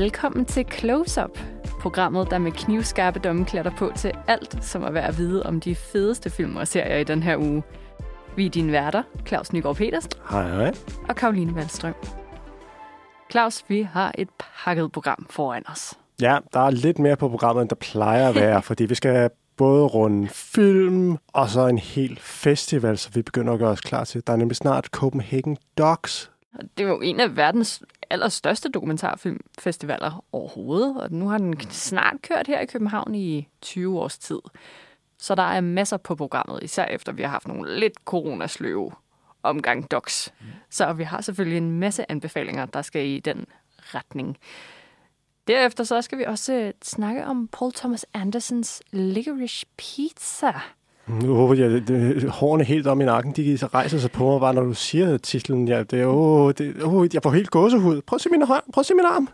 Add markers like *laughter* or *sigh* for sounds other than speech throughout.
Velkommen til Close Up, programmet, der med knivskarpe domme klatter på til alt, som er værd at vide om de fedeste film og serier i den her uge. Vi er dine værter, Claus Nygaard Petersen Hej, hej. og Karoline Wallstrøm. Claus, vi har et pakket program foran os. Ja, der er lidt mere på programmet, end der plejer at være, *laughs* fordi vi skal både runde film og så en hel festival, så vi begynder at gøre os klar til. Der er nemlig snart Copenhagen Docs. Og Det er jo en af verdens allerstørste dokumentarfilmfestivaler overhovedet, og nu har den snart kørt her i København i 20 års tid. Så der er masser på programmet, især efter vi har haft nogle lidt coronasløve omgang docs. Så vi har selvfølgelig en masse anbefalinger, der skal i den retning. Derefter så skal vi også øh, snakke om Paul Thomas Andersons Licorice Pizza. Uh, ja, det, det, hårene helt om i nakken, de rejser sig på mig bare, når du siger titlen. Ja, det er, uh, det, uh, jeg får helt gåsehud. Prøv at se min hånd, prøv at se min arm.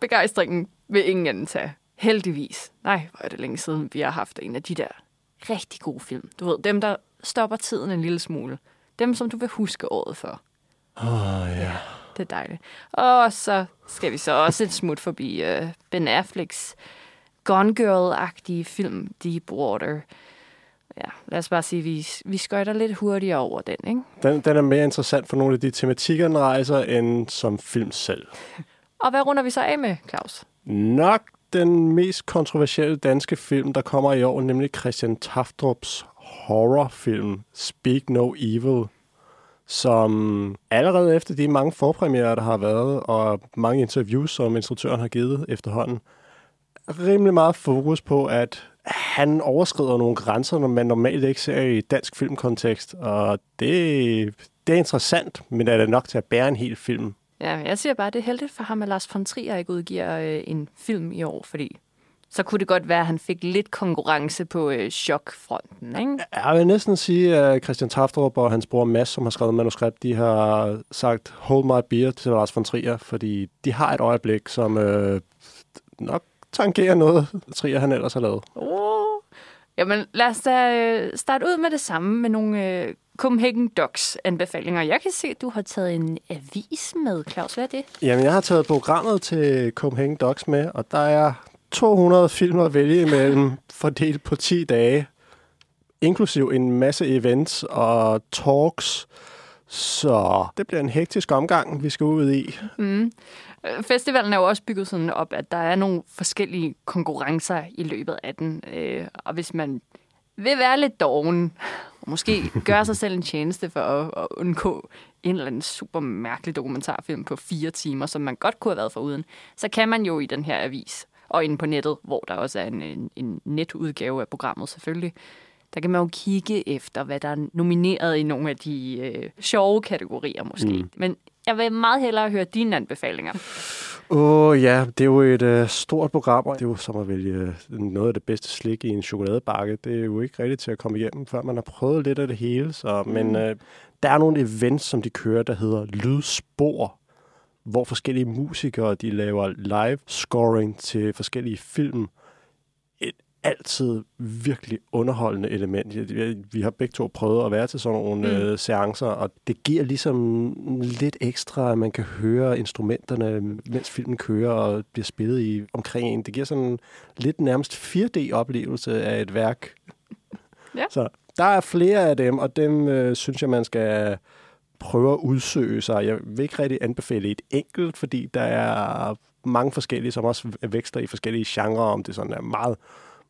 Begejstringen vil ingen anden tage. Heldigvis. Nej, hvor er det længe siden, vi har haft en af de der rigtig gode film. Du ved, dem, der stopper tiden en lille smule. Dem, som du vil huske året for. Åh, oh, ja. Det er dejligt. Og så skal vi så også et smut forbi uh, Ben Afflecks Gone Girl-agtige film Deepwater. Ja, lad os bare sige, at vi, vi skøjter lidt hurtigere over den, ikke? Den, den er mere interessant for nogle af de tematikker, den rejser, end som film selv. Og hvad runder vi så af med, Claus? Nok den mest kontroversielle danske film, der kommer i år, nemlig Christian Taftrups horrorfilm Speak No Evil, som allerede efter de mange forpremierer, der har været, og mange interviews, som instruktøren har givet efterhånden, rimelig meget fokus på, at han overskrider nogle grænser, når man normalt ikke ser i dansk filmkontekst, og det, det er interessant, men er det nok til at bære en hel film? Ja, jeg siger bare, at det er heldigt for ham, at Lars von Trier ikke udgiver øh, en film i år, fordi så kunne det godt være, at han fik lidt konkurrence på øh, chokfronten, ikke? Jeg vil næsten sige, at Christian Taftrup og hans bror Mads, som har skrevet manuskript, de har sagt hold my beer til Lars von Trier, fordi de har et øjeblik, som øh, nok tangerer noget, Trier han ellers har lavet. Oh. Jamen, lad os da øh, starte ud med det samme med nogle øh, Copenhagen Docs anbefalinger. Jeg kan se, at du har taget en avis med, Claus. Hvad er det? Jamen, jeg har taget programmet til Copenhagen Docs med, og der er 200 film at vælge imellem, *laughs* fordelt på 10 dage, inklusiv en masse events og talks. Så det bliver en hektisk omgang, vi skal ud i. Mm. Øh, Festivalen er jo også bygget sådan op, at der er nogle forskellige konkurrencer i løbet af den. Øh, og hvis man vil være lidt doven, og måske gøre sig selv en tjeneste for at, at undgå en eller anden super mærkelig dokumentarfilm på fire timer, som man godt kunne have været foruden, så kan man jo i den her avis, og inde på nettet, hvor der også er en, en, en netudgave af programmet selvfølgelig, der kan man jo kigge efter, hvad der er nomineret i nogle af de øh, sjove kategorier måske. Mm. Men jeg vil meget hellere høre dine anbefalinger. Åh oh, ja, det er jo et uh, stort program, og det er jo som at vælge noget af det bedste slik i en chokoladebakke. Det er jo ikke rigtigt til at komme igennem, før man har prøvet lidt af det hele. Så, mm. Men uh, der er nogle events, som de kører, der hedder Lydspor, hvor forskellige musikere de laver live scoring til forskellige film. Altid virkelig underholdende element. Vi- har begge to prøvet at være til sådan nogle mm. øh, seancer, og det giver ligesom lidt ekstra, at man kan høre instrumenterne, mens filmen kører og bliver spillet i omkring en. Det giver sådan lidt nærmest 4D-oplevelse af et værk. *laughs* Ja. Så der er flere af dem, og dem øh, synes jeg, man skal prøve at udsøge sig. Jeg vil ikke rigtig anbefale et enkelt, fordi der er mange forskellige, som også vækster i forskellige genrer, om det sådan er meget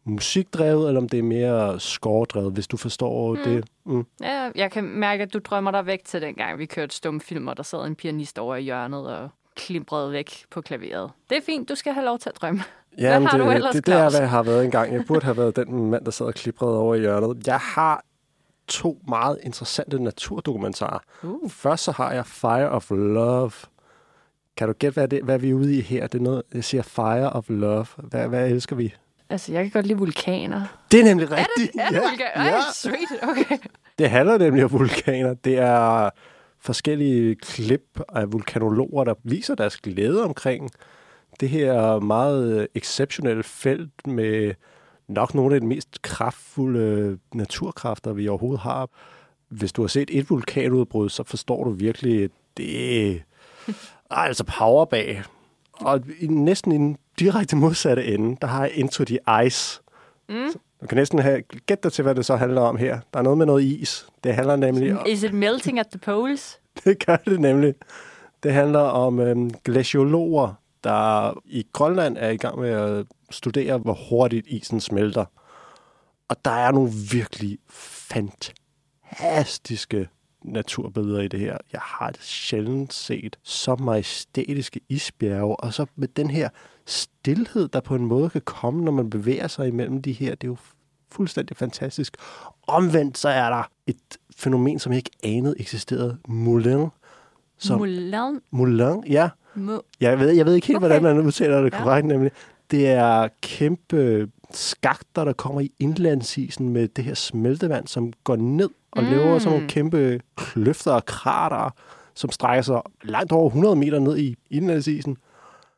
musikdrevet, eller om det er mere scoredrevet, hvis du forstår Mm. det. Mm. Ja, jeg kan mærke, at du drømmer dig væk til dengang, vi kørte stumfilm, og der sad en pianist over i hjørnet og klimprede væk på klaveret. Det er fint, du skal have lov til at drømme. *laughs* Hvad Ja, men har det, du ellers, det, det er, hvad jeg har været *laughs* engang. Jeg burde have været den mand, der sad og kliprede over i hjørnet. Jeg har to meget interessante naturdokumentarer. Uh. Først så har jeg Fire of Love. Kan du gætte, hvad, det, hvad vi er ude i her? Det er noget, jeg siger Fire of Love. Hvad, hvad elsker vi? Altså, jeg kan godt lide vulkaner. Det er nemlig Er rigtigt. det, er det vulkaner? Ej, ja. sweet. Okay. Det handler nemlig om vulkaner. Det er forskellige klip af vulkanologer, der viser deres glæde omkring det her meget exceptionelle felt med nok nogle af de mest kraftfulde naturkræfter, vi overhovedet har. Hvis du har set et vulkanudbrud, så forstår du virkelig, at det er altså power bag. Og næsten i den direkte modsatte ende, der har jeg Into the Ice. Mm. Så du kan næsten have, gætte dig til, hvad det så handler om her. Der er noget med noget is. Det handler nemlig om, Is it melting at the poles? *laughs* det gør det nemlig. Det handler om øhm, glaciologer, der i Grønland er i gang med at studere, hvor hurtigt isen smelter. Og der er nogle virkelig fantastiske naturbilleder i det her. Jeg har sjældent set så majestætiske isbjerge, og så med den her stillhed, der på en måde kan komme, når man bevæger sig imellem de her. Det er jo fuldstændig fantastisk. Omvendt så er der et fænomen, som jeg ikke anede eksisterede. Moulin. Som, Moulin? Moulin, ja. Mo- Jeg ved, jeg ved ikke helt, okay. Hvordan man udtaler det Ja. korrekt, nemlig. Det er kæmpe skakter, der kommer i indlandsisen med det her smeltevand, som går ned og. Mm. laver sådan nogle kæmpe kløfter og krater, som strækker sig langt over 100 meter ned i indlandsisen.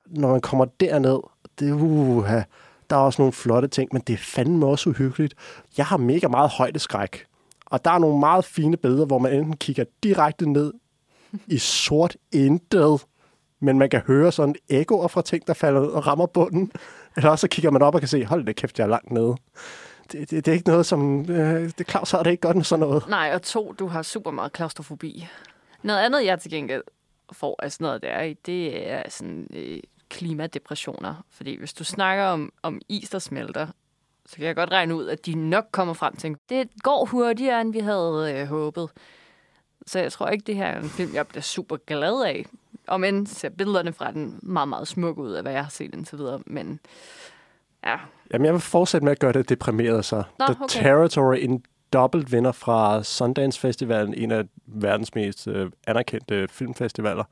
Når man kommer derned, det, uh, der er også nogle flotte ting, men det er fandme også uhyggeligt. Jeg har mega meget højdeskræk, og der er nogle meget fine billeder, hvor man enten kigger direkte ned i sort intet, men man kan høre sådan ekkoer fra ting, der falder ned og rammer bunden. Eller også så kigger man op og kan se, hold det kæft, jeg er langt nede. Det, det, det er ikke noget, som... Øh, det Claus har det ikke godt med sådan noget. Nej, og to, du har super meget klaustrofobi. Noget andet, jeg til gengæld får af sådan noget der i, det er sådan øh, klimadepressioner. Fordi hvis du snakker om, om is, der smelter, så kan jeg godt regne ud, at de nok kommer frem til, det går hurtigere, end vi havde øh, håbet. Så jeg tror ikke, det her er en film, jeg bliver super glad af. Og men ser billederne fra den meget, meget smukke ud af, hvad jeg har set indtil videre. Men ja, Jamen, jeg vil fortsætte med at gøre det deprimeret så. Nå, The okay. Territory, en dobbelt vinder fra Sundance Festivalen, en af verdens mest øh, anerkendte filmfestivaler,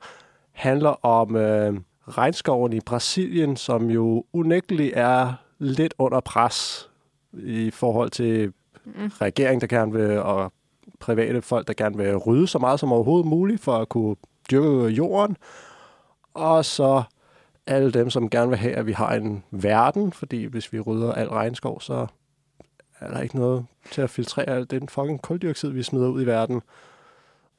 handler om øh, regnskoven i Brasilien, som jo unægteligt er lidt under pres i forhold til Mm. regeringen, der gerne vil, og private folk, der gerne vil rydde så meget som overhovedet muligt for at kunne dyrke jorden. Og så alle dem, som gerne vil have, at vi har en verden, fordi hvis vi rydder al regnskov, så er der ikke noget til at filtrere al den fucking koldioxid, vi smider ud i verden.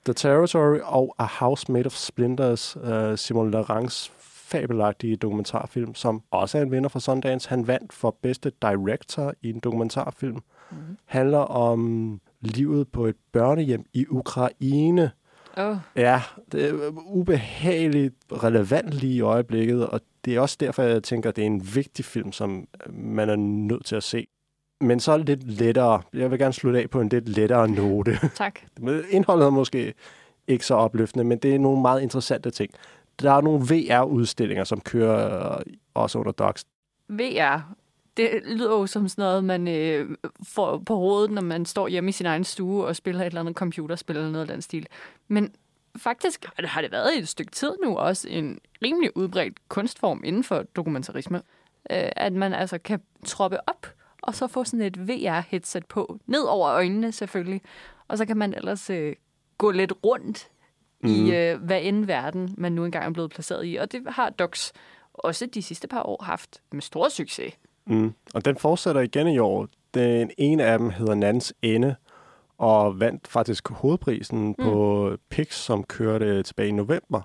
The Territory og A House Made of Splinters, uh, Simon Larangs fabelagtige dokumentarfilm, som også er en vinder fra Sundance. Han vandt for bedste director i en dokumentarfilm. Mm. Handler om livet på et børnehjem i Ukraine. Oh, Ja, det er ubehageligt relevant lige i øjeblikket, og det er også derfor, jeg tænker, at det er en vigtig film, som man er nødt til at se. Men så lidt lettere. Jeg vil gerne slutte af på en lidt lettere note. tak. *laughs* Indholdet er måske ikke så opløftende, men det er nogle meget interessante ting. Der er nogle VR-udstillinger, som kører øh, også under Docs. VR, det lyder jo som sådan noget, man øh, får på hovedet, når man står hjemme i sin egen stue og spiller et eller andet computerspil eller noget af den stil. Men faktisk har det- har det været i et stykke tid nu også en rimelig udbredt kunstform inden for dokumentarisme. Øh, at man altså kan troppe op og så få sådan et VR-headset på, ned over øjnene selvfølgelig. Og så kan man ellers øh, gå lidt rundt mm. i øh, hvad end verden, man nu engang er blevet placeret i. Og det har Docs også de sidste par år haft med stor succes. Mm. Og den fortsætter igen i år. Den ene af dem hedder Nans Ende, og vandt faktisk hovedprisen mm. på Pix, som kørte tilbage i november.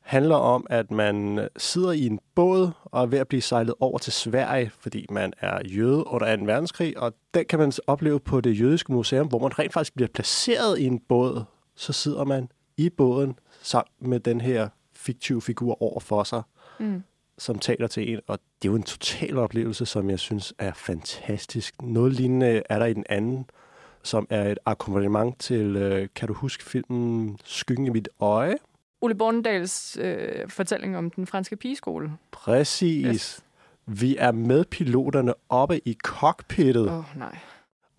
Handler om, at man sidder i en båd og er ved at blive sejlet over til Sverige, fordi man er jøde under 2. verdenskrig, og den kan man opleve på det jødiske museum, hvor man rent faktisk bliver placeret i en båd. Så sidder man i båden sammen med den her fiktive figur over for sig Mm. som taler til en, og det er jo en total oplevelse, som jeg synes er fantastisk. Noget lignende er der i den anden, som er et akkompagnement til, øh, kan du huske filmen Skyggen i mit øje? Ole Bornedals øh, fortælling om den franske pigeskole. Præcis. Yes. Vi er med piloterne oppe i cockpittet, Åh, oh, nej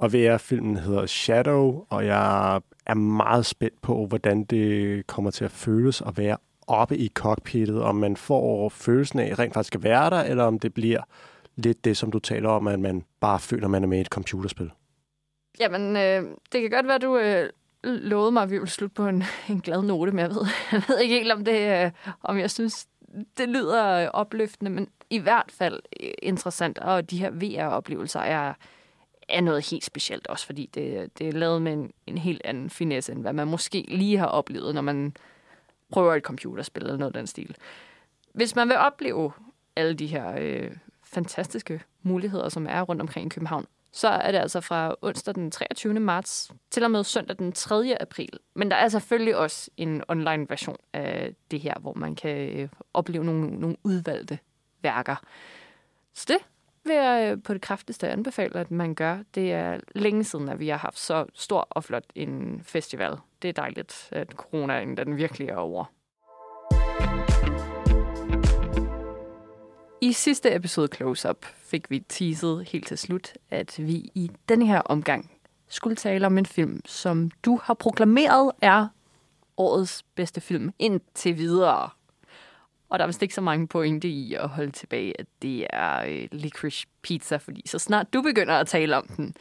og VR-filmen hedder Shadow, og jeg er meget spændt på, hvordan det kommer til at føles at være oppe i cockpittet, om man får følelsen af rent faktisk at være der, eller om det bliver lidt det, som du taler om, at man bare føler, at man er med i et computerspil. Jamen, øh, det kan godt være, du øh, lovede mig, at vi ville slutte på en, en glad note, men jeg ved, *laughs* jeg ved ikke helt, om, det, øh, om jeg synes, det lyder øh, opløftende, men i hvert fald øh, interessant. Og de her VR-oplevelser er, er noget helt specielt også, fordi det, det er lavet med en, en helt anden finesse, end hvad man måske lige har oplevet, når man prøver et computerspil eller noget af den stil. hvis man vil opleve alle de her øh, fantastiske muligheder, som er rundt omkring i København, så er det altså fra onsdag den 23. marts til og med søndag den 3. april. Men der er selvfølgelig også en online version af det her, hvor man kan øh, opleve nogle, nogle udvalgte værker. Så det vil jeg øh, på det kraftigste anbefale, at man gør. Det er længe siden, at vi har haft så stor og flot en festival. Det er dejligt, at coronaen den virkelig er over. I sidste episode Close Up fik vi teaset helt til slut, at vi i denne her omgang skulle tale om en film, som du har proklameret er årets bedste film indtil videre. Og der er vist ikke så mange pointe i at holde tilbage, at det er øh, Licorice Pizza, fordi så snart du begynder at tale om den,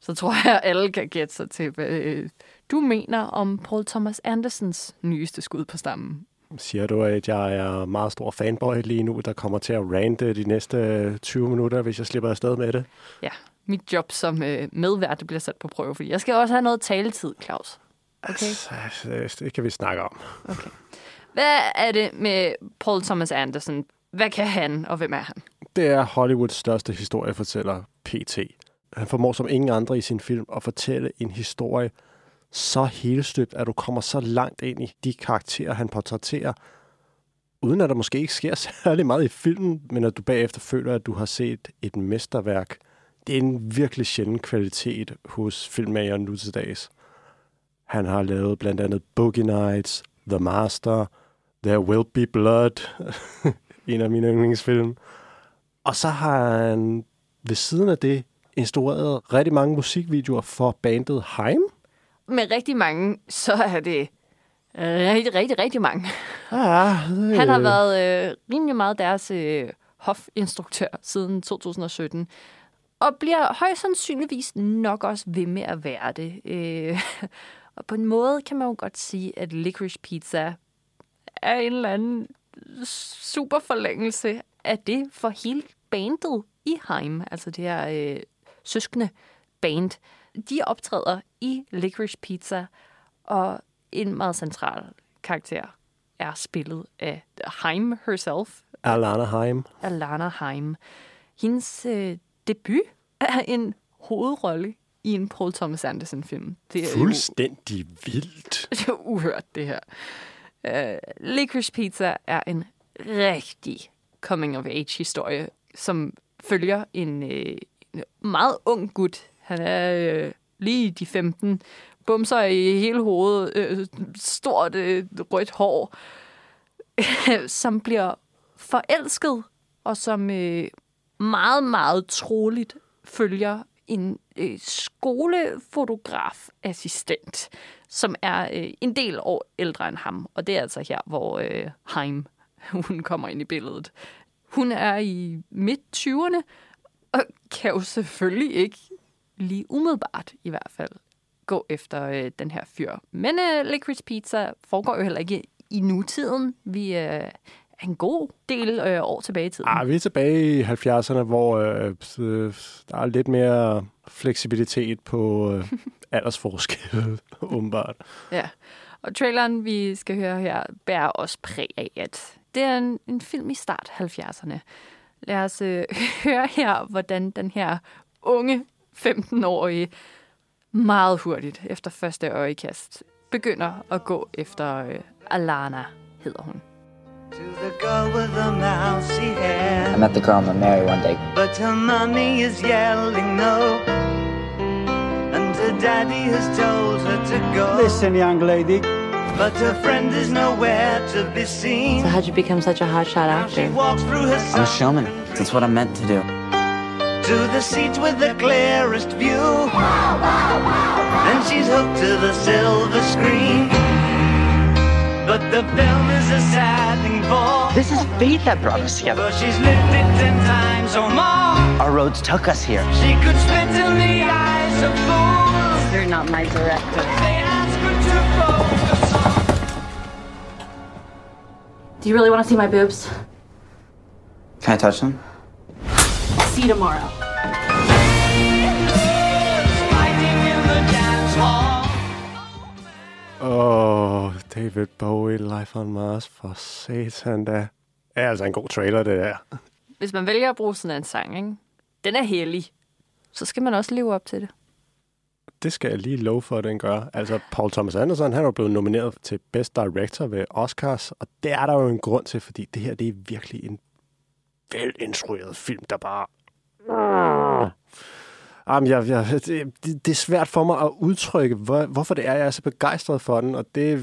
så tror jeg, at alle kan gætte sig til, hvad øh, du mener om Paul Thomas Andersons nyeste skud på stammen. Siger du, at jeg er meget stor fanboy lige nu, der kommer til at rante de næste 20 minutter, hvis jeg slipper afsted med det? Ja, mit job som øh, medvært bliver sat på prøve, fordi jeg skal også have noget taletid, Claus. Okay? Altså, det kan vi snakke om. Okay. Hvad er det med Paul Thomas Anderson? Hvad kan han, og hvem er han? Det er Hollywoods største historiefortæller, P.T. Han formår som ingen andre i sin film at fortælle en historie så helstøbt, at du kommer så langt ind i de karakterer, han portrætterer, uden at der måske ikke sker *laughs* særlig meget i filmen, men at du bagefter føler, at du har set et mesterværk. Det er en virkelig sjælden kvalitet hos filmmageren nu til dags. Han har lavet blandt andet Boogie Nights, The Master, There Will Be Blood, *laughs* en af mine yndlingsfilm. Og så har han ved siden af det instrueret rigtig mange musikvideoer for bandet Heim. Med rigtig mange, så er det rigtig, rigtig, rigtig mange. Ja, det... Han har været øh, rimelig meget deres øh, hofinstruktør siden 2017. Og bliver højst sandsynligvis nok også ved med at være det. Øh, *laughs* og på en måde kan man jo godt sige, at Licorice Pizza er en eller anden super forlængelse af det for hele bandet i Heim. Altså det her øh, søskende band. De optræder i Licorice Pizza, og en meget central karakter er spillet af Heim herself. Alana Heim. Alana Heim. Hendes øh, debut er en hovedrolle i en Paul Thomas Anderson-film. Det er Fuldstændig vildt. *laughs* Det er uhørt, det her. Uh, Licorice Pizza er en rigtig coming-of-age-historie, som følger en, øh, en meget ung gut. Han er øh, lige de 15, bumser i hele hovedet, øh, stort øh, rødt hår, *laughs* som bliver forelsket, og som øh, meget, meget troligt følger en øh, skolefotografassistent, som er øh, en del år ældre end ham. Og det er altså her, hvor øh, Heim *laughs* hun kommer ind i billedet. Hun er i midt-20'erne, og kan jo selvfølgelig ikke lige umiddelbart i hvert fald gå efter øh, den her fyr. Men øh, Licorice Pizza foregår jo heller ikke i nutiden. Vi øh, en god del øh, år tilbage i tiden. Ah, vi er tilbage i 70'erne, hvor øh, øh, der er lidt mere fleksibilitet på øh, *laughs* aldersforskel, *laughs* åbenbart. Ja, og traileren, vi skal høre her, bærer også præg af, at det er en, en film i start 70'erne. Lad os øh, *laughs* høre her, hvordan den her unge 15-årige meget hurtigt efter første øjekast begynder at gå efter øh, Alana, hedder hun. I met the girl I'm gonna marry one day. But her mommy is yelling no. And her daddy has told her to go. Listen, young lady. But her friend is nowhere to be seen. So how'd you become such a hotshot actor? I'm a showman. That's what I'm meant to do. To the seat with the clearest view. And she's hooked to the silver screen. But the film is a sad thing for. This is fate that brought us together. But she's lived it ten times or more. Our roads took us here. She could spit in the eyes of fools. You're not my director. They ask her to focus on. Do you really want to see my boobs? Can I touch them? See you tomorrow. Åh, oh, David Bowie, Life on Mars, for satan da. er altså en god trailer, det der. Hvis man vælger at bruge sådan en sang, ikke? den er hellig, så skal man også leve op til det. Det skal jeg lige love for, at den gør. Altså, Paul Thomas Anderson, han er blevet nomineret til Best Director ved Oscars, og det er der jo en grund til, fordi det her, det er virkelig en velinstrueret film, der bare... Jamen, jeg, jeg, det, det er svært for mig at udtrykke, hvor, hvorfor det er, jeg er så begejstret for den, og det er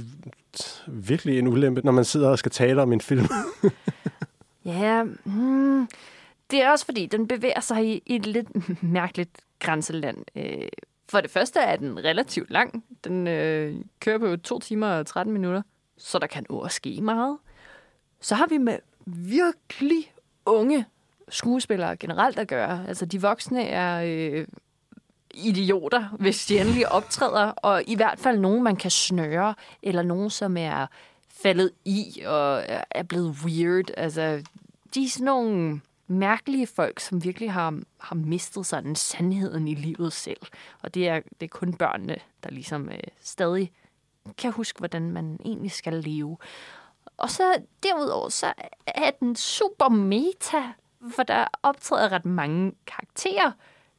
virkelig en ulempe, når man sidder og skal tale om en film. *laughs* Ja, hmm, det er også fordi, den bevæger sig i, i et lidt *laughs* mærkeligt grænseland. Øh, for det første er den relativt lang. Den øh, kører på 2 timer og 13 minutter, så der kan også ske meget. Så har vi med virkelig unge skuespillere generelt at gøre. Altså, de voksne er øh, idioter, hvis de endelig optræder, og i hvert fald nogen, man kan snøre, eller nogen, som er faldet i og er blevet weird. Altså, de er sådan nogle mærkelige folk, som virkelig har, har mistet sådan sandheden i livet selv. Og det er, det er kun børnene, der ligesom øh, stadig kan huske, hvordan man egentlig skal leve. Og så derudover, så er den super meta, for der optræder ret mange karakterer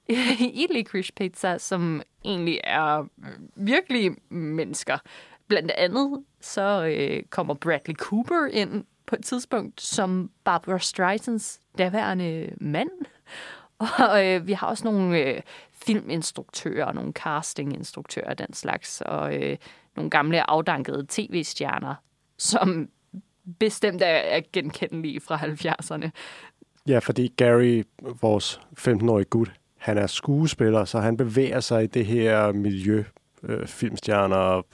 *laughs* i Licorice Pizza, som egentlig er øh, virkelig mennesker. Blandt andet så øh, kommer Bradley Cooper ind på et tidspunkt som Barbara Streisands daværende mand. *laughs* Og øh, vi har også nogle øh, filminstruktører, nogle castinginstruktører den slags, og øh, nogle gamle afdankede tv-stjerner, som bestemt er, er genkendelige fra 70'erne. Ja, fordi Gary, vores 15-årige gut, han er skuespiller, så han bevæger sig i det her miljø, øh, filmstjerner og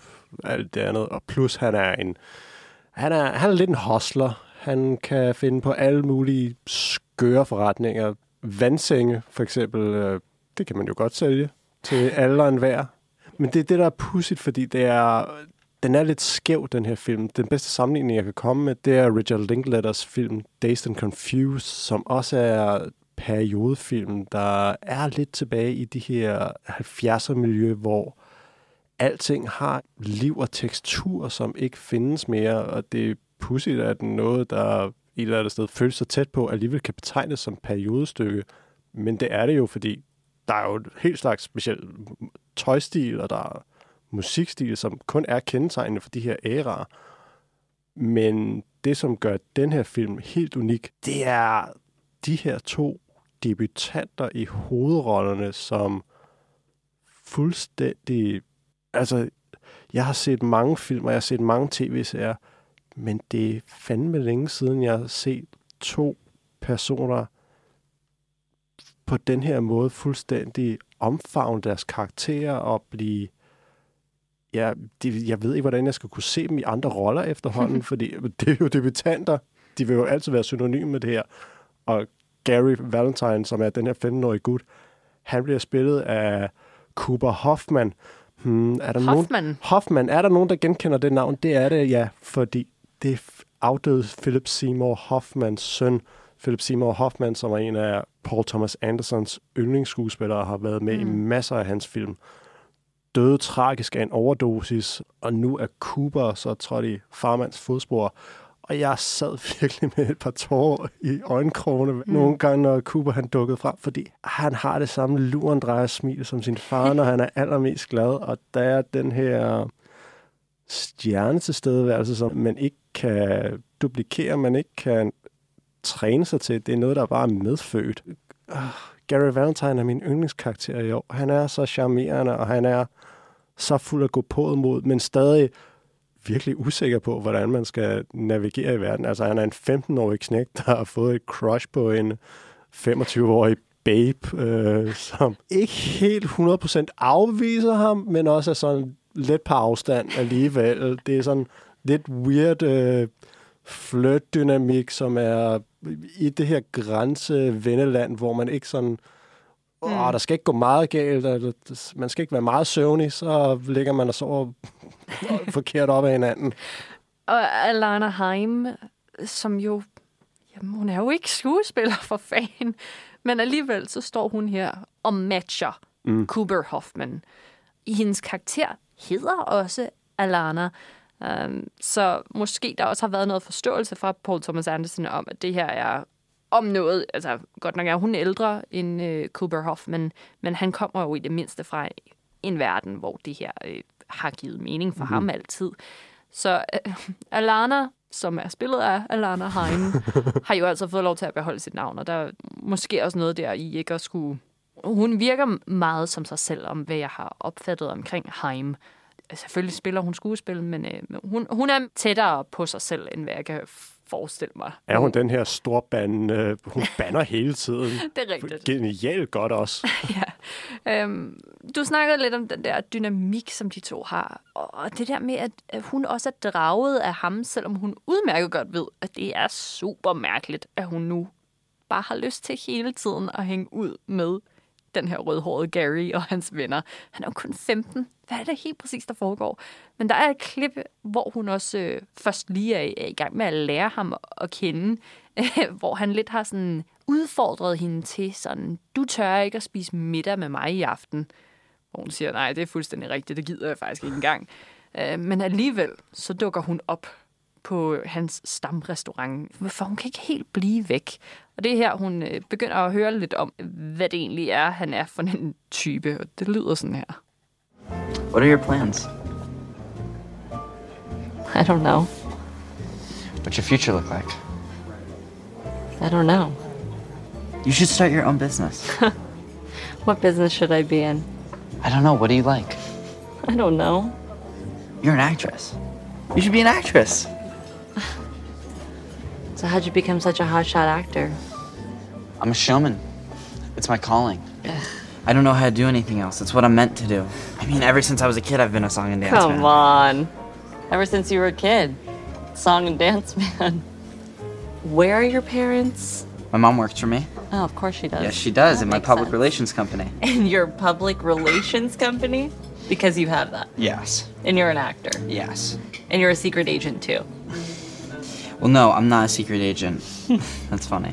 alt det andet. Og plus han er en, han er, han er lidt en hostler. Han kan finde på alle mulige skøre forretninger. Vandsenge, for eksempel, øh, det kan man jo godt sælge til alle og enhver. Men det er det, der er pudsigt, fordi det er, den er lidt skæv, den her film. Den bedste sammenligning, jeg kan komme med, det er Richard Linklaters film Dazed and Confused, som også er periodefilm, der er lidt tilbage i de her 70'er miljø, hvor alting har liv og tekstur, som ikke findes mere, og det er pudsigt, at noget, der et eller andet sted føles så tæt på, alligevel kan betegnes som periodestykke. Men det er det jo, fordi der er jo et helt slags speciel tøjstil, og der er musikstil, som kun er kendetegnende for de her æraer. Men det, som gør den her film helt unik, det er de her to debutanter i hovedrollerne, som fuldstændig... Altså, jeg har set mange film, jeg har set mange tv-serier, men det er fandme længe siden, jeg har set to personer på den her måde fuldstændig omfavne deres karakterer og blive... Ja, de, jeg ved ikke, hvordan jeg skal kunne se dem i andre roller efterhånden, *laughs* fordi det er jo debutanter. De vil jo altid være synonyme med det her. Og Gary Valentine, som er den her 15-årige gut, han bliver spillet af Cooper Hoffman. Hmm, er der Hoffman? Nogen, Hoffman. Er der nogen, der genkender det navn? Det er det, ja, fordi det er afdøde Philip Seymour Hoffmans søn. Philip Seymour Hoffman, som er en af Paul Thomas Andersons yndlingsskuespillere, har været med mm. i masser af hans film. Døde tragisk af en overdosis, og nu er Cooper så trådt i farmands fodspor. Og jeg sad *laughs* virkelig med et par tårer i øjenkrogene mm. nogle gange, når Cooper han dukkede frem, fordi han har det samme lurendrejer smil som sin far, når han er allermest glad. Og der er den her stjernetilstedeværelse, som man ikke kan duplikere, man ikke kan træne sig til. Det er noget, der bare er medfødt. Gary Valentine er min yndlingskarakter i år. Han er så charmerende, og han er så fuld af gå på mod, men stadig virkelig usikker på, hvordan man skal navigere i verden. Altså, han er en 15-årig knæk, der har fået et crush på en 25-årig babe, øh, som ikke helt 100% afviser ham, men også er sådan lidt på afstand alligevel. Det er sådan lidt weird øh, flirt-dynamik, som er i det her grænse-venneland, hvor man ikke sådan Mm. Åh, der skal ikke gå meget galt, eller, man skal ikke være meget søvnig, så ligger man og sover *laughs* forkert op af hinanden. Og Alana Haim, som jo, jamen, hun er jo ikke skuespiller for fan, men alligevel så står hun her og matcher mm. Cooper Hoffman. I hendes karakter hedder også Alana, Um, så måske der også har været noget forståelse fra Paul Thomas Anderson om, at det her er om noget, altså godt nok er hun ældre end øh, Cooper Hoff, men, men han kommer jo i det mindste fra en verden, hvor det her øh, har givet mening for mm. ham altid. Så øh, Alana, som er spillet af Alana Haim, *laughs* har jo altså fået lov til at beholde sit navn, og der er måske også noget der i ikke at skulle... Hun virker meget som sig selv om, hvad jeg har opfattet omkring Haim. Selvfølgelig spiller hun skuespil, men øh, hun, hun er tættere på sig selv, end hvad jeg kan forestille mig. Er hun den her storband? Øh, hun banner hele tiden. *laughs* det er rigtigt. Genialt godt også. *laughs* ja. Øhm, du snakkede lidt om den der dynamik, som de to har. Og det der med, at hun også er draget af ham, selvom hun udmærket godt ved, at det er super mærkeligt, at hun nu bare har lyst til hele tiden at hænge ud med den her rødhårede Gary og hans venner. Han er jo kun 15. Hvad er det helt præcis, der foregår? Men der er et klip, hvor hun også øh, først lige er, er i gang med at lære ham at kende, øh, *laughs* hvor han lidt har sådan udfordret hende til sådan, du tør ikke at spise middag med mig i aften. Hvor hun siger, nej, det er fuldstændig rigtigt, det gider jeg faktisk ikke engang. Øh, men alligevel, så dukker hun op på hans stamrestaurant, for hun kan ikke helt blive væk. Og det er her, hun øh, begynder at høre lidt om, hvad det egentlig er, han er for en type. Og det lyder sådan her. What are your plans? I don't know. What's your future look like? I don't know. You should start your own business. *laughs* What business should I be in? I don't know. What do you like? I don't know. You're an actress. You should be an actress. So how'd you become such a hotshot actor? I'm a showman. It's my calling. I don't know how to do anything else. It's what I'm meant to do. I mean, ever since I was a kid, I've been a song and dance Come man. on. Ever since you were a kid. Song and dance man. Where are your parents? My mom works for me. Oh, of course she does. Yes, she does That in my public sense. relations company. In your public relations company? Because you have that. Yes. And you're an actor. Yes. And you're a secret agent too. Well, no, I'm not a secret agent. *laughs* That's funny.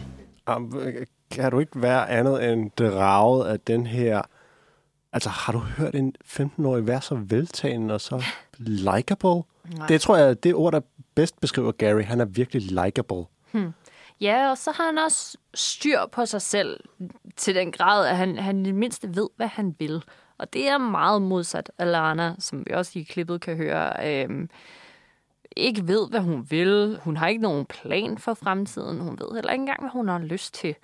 Kan du ikke være andet end draget af den her... Altså, har du hørt en 15-årig være så veltalende og så likable? Nej. Det tror jeg er det ord, der bedst beskriver Gary. Han er virkelig likable. Ja, og så har han også styr på sig selv til den grad, at han, han i det mindste ved, hvad han vil. Og det er meget modsat Alana, som vi også i klippet kan høre, øhm, ikke ved, hvad hun vil. Hun har ikke nogen plan for fremtiden. Hun ved heller ikke engang, hvad hun har lyst til.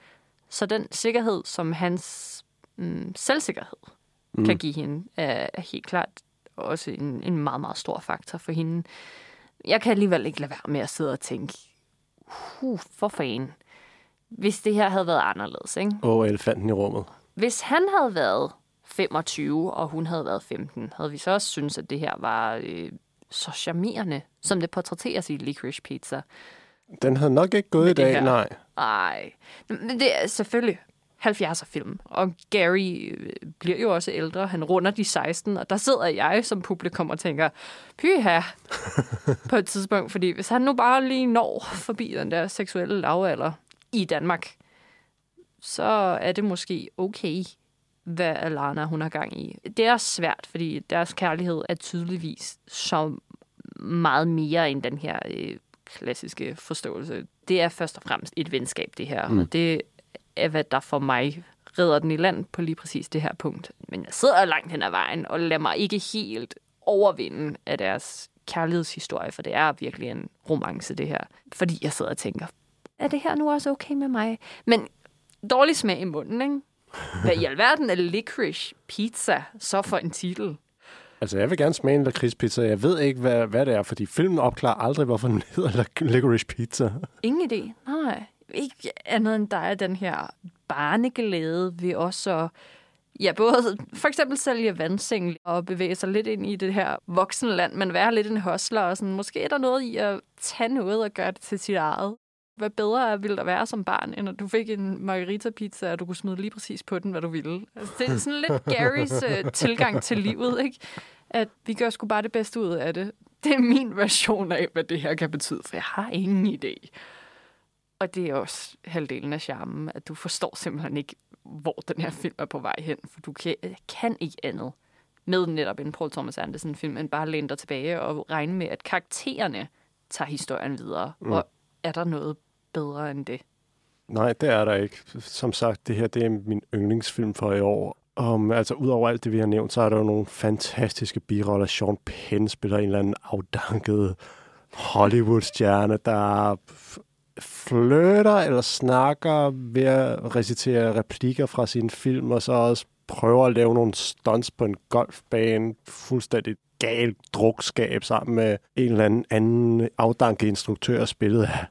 Så den sikkerhed, som hans mm, selvsikkerhed mm. kan give hende, er, er helt klart også en, en meget, meget stor faktor for hende. Jeg kan alligevel ikke lade være med at sidde og tænke, huh, for fanden. Hvis det her havde været anderledes, ikke? Og elefanten i rummet. Hvis han havde været 25, og hun havde været 15, havde vi så også synes at det her var øh, så charmerende, som det portrætteres i Licorice Pizza. Den havde nok ikke gået i dag, her. nej. Ej, men det er selvfølgelig 70'er film, og Gary øh, bliver jo også ældre. Han runder de 16, og der sidder jeg som publikum og tænker, pyha, på et tidspunkt. Fordi hvis han nu bare lige når forbi den der seksuelle lavalder i Danmark, så er det måske okay, hvad Alana hun har gang i. Det er svært, fordi deres kærlighed er tydeligvis så meget mere end den her øh, klassiske forståelse. Det er først og fremmest et venskab, det her. Mm. Og det er, hvad der for mig redder den i land på lige præcis det her punkt. Men jeg sidder langt hen ad vejen og lader mig ikke helt overvinde af deres kærlighedshistorie, for det er virkelig en romance, det her. Fordi jeg sidder og tænker, er det her nu også okay med mig? Men dårlig smag i munden, ikke? Hvad i alverden er licorice pizza så for en titel? Altså, jeg vil gerne smage en lakridspizza. Jeg ved ikke, hvad, hvad det er, fordi filmen opklarer aldrig, hvorfor den hedder licorice pizza. Ingen idé. Nej. Ikke andet end der er den her barneglæde ved også at Ja, både for eksempel sælge vandsengel og bevæge sig lidt ind i det her voksenland, men være lidt en hostler og sådan, måske er der noget i at tage noget og gøre det til sit eget. Hvad bedre ville der være som barn, end at du fik en margarita-pizza, og du kunne smide lige præcis på den, hvad du ville. Altså, det er sådan lidt Garys uh, tilgang til livet, ikke? At vi gør sgu bare det bedste ud af det. Det er min version af, hvad det her kan betyde, for jeg har ingen idé. Og det er også halvdelen af charmen, at du forstår simpelthen ikke, hvor den her film er på vej hen, for du kan, kan ikke andet med netop en Paul Thomas Anderson-film, end bare læne dig tilbage og regne med, at karaktererne tager historien videre. Mm. Og er der noget bedre end det? Nej, det er der ikke. Som sagt, det her det er min yndlingsfilm for i år. Um, altså, udover alt det, vi har nævnt, så er der jo nogle fantastiske biroller. Sean Penn spiller en eller anden afdanket Hollywood-stjerne, der flytter eller snakker ved at recitere replikker fra sin film, og så også prøver at lave nogle stunts på en golfbane, fuldstændig galt drukskab sammen med en eller anden, anden afdanket instruktør, spillet af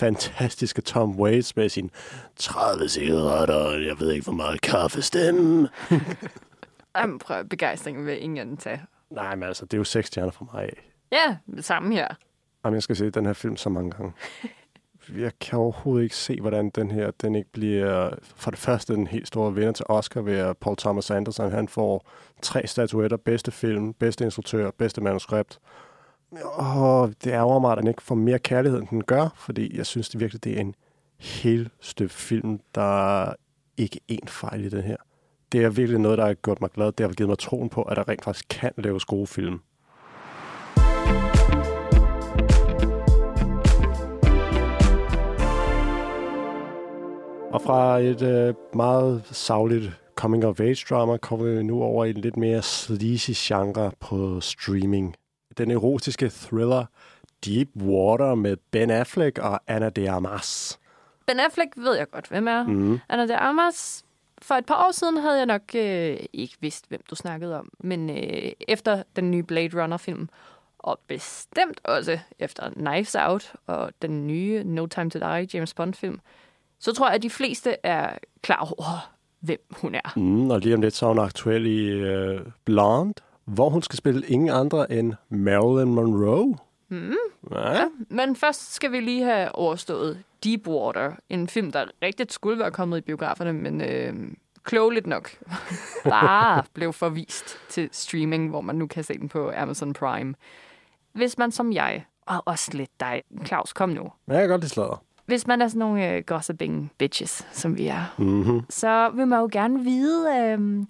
fantastiske Tom Waits med sin 30 cigaretter, og jeg ved ikke, hvor meget kaffestemme. *laughs* Jamen, prøv begejstringen ved ingen tage. Nej, men altså, det er jo seks stjerner for mig. Ja, det samme her. Jamen, jeg skal se den her film så mange gange. *laughs* Jeg kan overhovedet ikke se, hvordan den her, den ikke bliver... For det første, den helt store vinder til Oscar ved at Paul Thomas Anderson. Han får tre statuetter. Bedste film, bedste instruktør, bedste manuskript. Og det ærger mig, at den ikke får mere kærlighed, end den gør, fordi jeg synes det virkelig, det er en helt støbt film, der er ikke én fejl i den her. Det er virkelig noget, der har gjort mig glad. Det har givet mig troen på, at der rent faktisk kan laves gode film. Og fra et øh, meget savligt coming-of-age-drama kommer vi nu over i en lidt mere sleazy genre på streaming. Den erotiske thriller Deep Water med Ben Affleck og Anna de Armas. Ben Affleck ved jeg godt, hvem er. Mm. Anna de Armas, for et par år siden havde jeg nok øh, ikke vidst, hvem du snakkede om. Men øh, efter den nye Blade Runner-film, og bestemt også efter Knives Out og den nye No Time to Die James Bond-film, så tror jeg, at de fleste er klar over, hvem hun er. Mm, og lige om lidt så er hun aktuel i uh, Blonde, hvor hun skal spille ingen andre end Marilyn Monroe. Mm. Ja. ja. Men først skal vi lige have overstået Deepwater, en film, der rigtigt skulle være kommet i biograferne, men øh, klogeligt nok *laughs* bare blev forvist til streaming, hvor man nu kan se den på Amazon Prime. Hvis man som jeg, og også lidt dig, Claus, kom nu. Ja, jeg kan godt lide hvis man er sådan nogle uh, gossiping bitches, som vi er, mm-hmm. så vil man jo gerne vide, uh,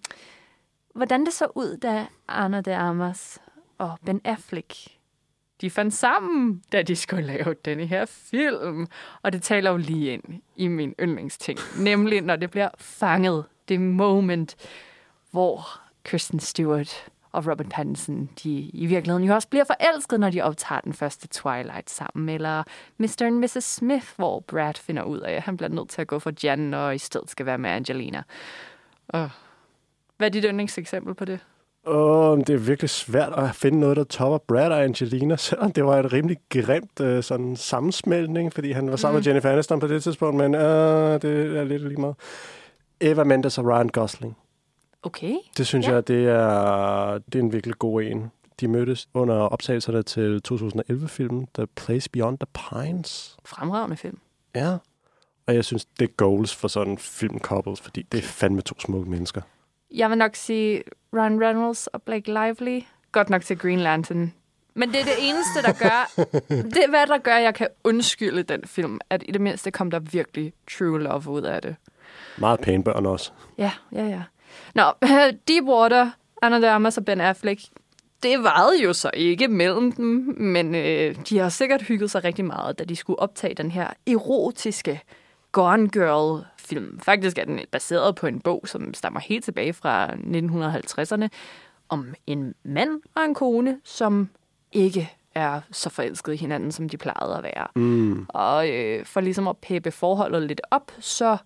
hvordan det så ud, da Anna de Armas og Ben Affleck de fandt sammen, da de skulle lave denne her film. Og det taler jo lige ind i min yndlingsting. Nemlig, når det bliver fanget. Det moment, hvor Kristen Stewart og Robert Pattinson, de i virkeligheden jo også bliver forelsket, når de optager den første Twilight sammen. Eller Mr. and Mrs. Smith, hvor Brad finder ud af, at han bliver nødt til at gå for Jan, og i stedet skal være med Angelina. Og hvad er dit yndlingseksempel på det? Oh, det er virkelig svært at finde noget, der topper Brad og Angelina, *laughs* selvom det var et rimelig grimt uh, sådan sammensmeltning, fordi han var sammen mm. med Jennifer Aniston på det tidspunkt, men uh, det er lidt lige meget. Eva Mendes og Ryan Gosling. Okay. Det synes ja. jeg, det er, det er en virkelig god en. De mødtes under optagelserne til 2011-filmen The Place Beyond the Pines. Fremragende film. Ja. Og jeg synes, det er goals for sådan film couples, fordi det er fandme to smukke mennesker. Jeg vil nok sige Ryan Reynolds og Blake Lively. Godt nok til Green Lantern. Men det er det eneste, der gør... *laughs* det er hvad der gør, at jeg kan undskylde den film. At i det mindste kom der virkelig true love ud af det. Meget pæne børn også. Ja, ja, ja. Nå, *laughs* Deepwater, Anna de Armas og Ben Affleck, det varede jo så ikke mellem dem, men øh, de har sikkert hygget sig rigtig meget, da de skulle optage den her erotiske Gone Girl film. Faktisk er den baseret på en bog, som stammer helt tilbage fra 1950'erne, om en mand og en kone, som ikke er så forelskede i hinanden, som de plejede at være. Mm. Og øh, for ligesom at peppe forholdet lidt op, så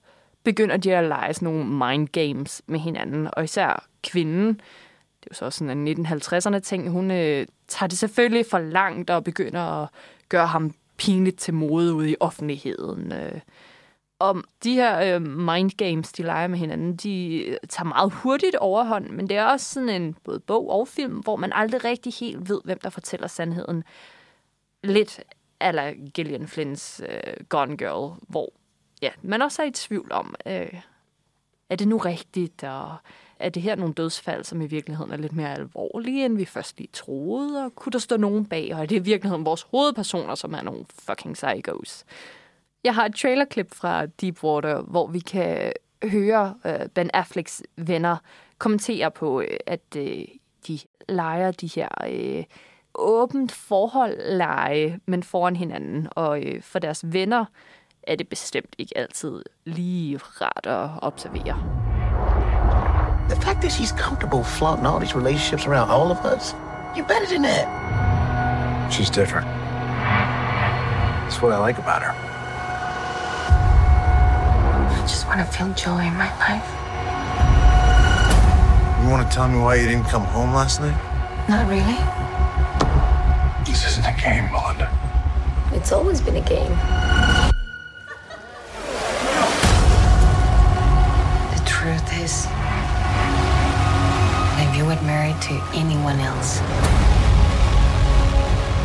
begynder de at lege sådan nogle mind games med hinanden. Og især kvinden, det er jo så også sådan en 1950'erne ting, hun øh, tager det selvfølgelig for langt og begynder at gøre ham pinligt til mode ude i offentligheden. Øh. Og de her øh, mind games, de leger med hinanden, de øh, tager meget hurtigt overhånd, men det er også sådan en både bog og film, hvor man aldrig rigtig helt ved, hvem der fortæller sandheden. Lidt eller Gillian Flynns øh, Gone Girl, hvor ja, man også er i tvivl om, øh, er det nu rigtigt, og er det her nogle dødsfald, som i virkeligheden er lidt mere alvorlige, end vi først lige troede, og kunne der stå nogen bag, og er det i virkeligheden vores hovedpersoner, som er nogle fucking psychos? Jeg har et trailerklip fra Deepwater, hvor vi kan høre øh, Ben Afflecks venner kommentere på, øh, at øh, de leger de her øh, åbent forhold lege, men foran hinanden. Og øh, for deres venner er det bestemt ikke altid lige rart at observere. The fact that she's comfortable flaunting all these relationships around all of us, you're better than that. She's different. That's what I like about her. I just want to feel joy in my life. You want to tell me why you didn't come home last night? Not really. This isn't a game, Melinda. It's always been a game. The truth is, if you were married to anyone else,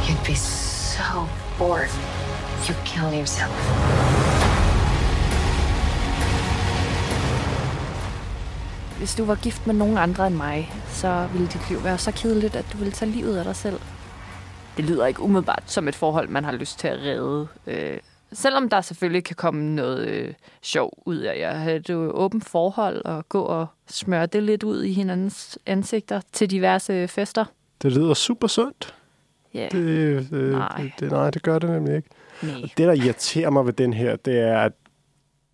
you'd be so bored, you'd kill yourself. Hvis du var gift med nogen andre end mig, så ville dit liv være så kedeligt, at du ville tage livet af dig selv. Det lyder ikke umiddelbart som et forhold, man har lyst til at redde. Øh, selvom der selvfølgelig kan komme noget øh, sjov ud af jer. Have et øh, åbent forhold og gå og smøre det lidt ud i hinandens ansigter til diverse fester. Det lyder super sundt. Ja, Det, øh, Nej. Det, det, nej, det gør det nemlig ikke. nej. Og det, der irriterer mig ved den her, det er, at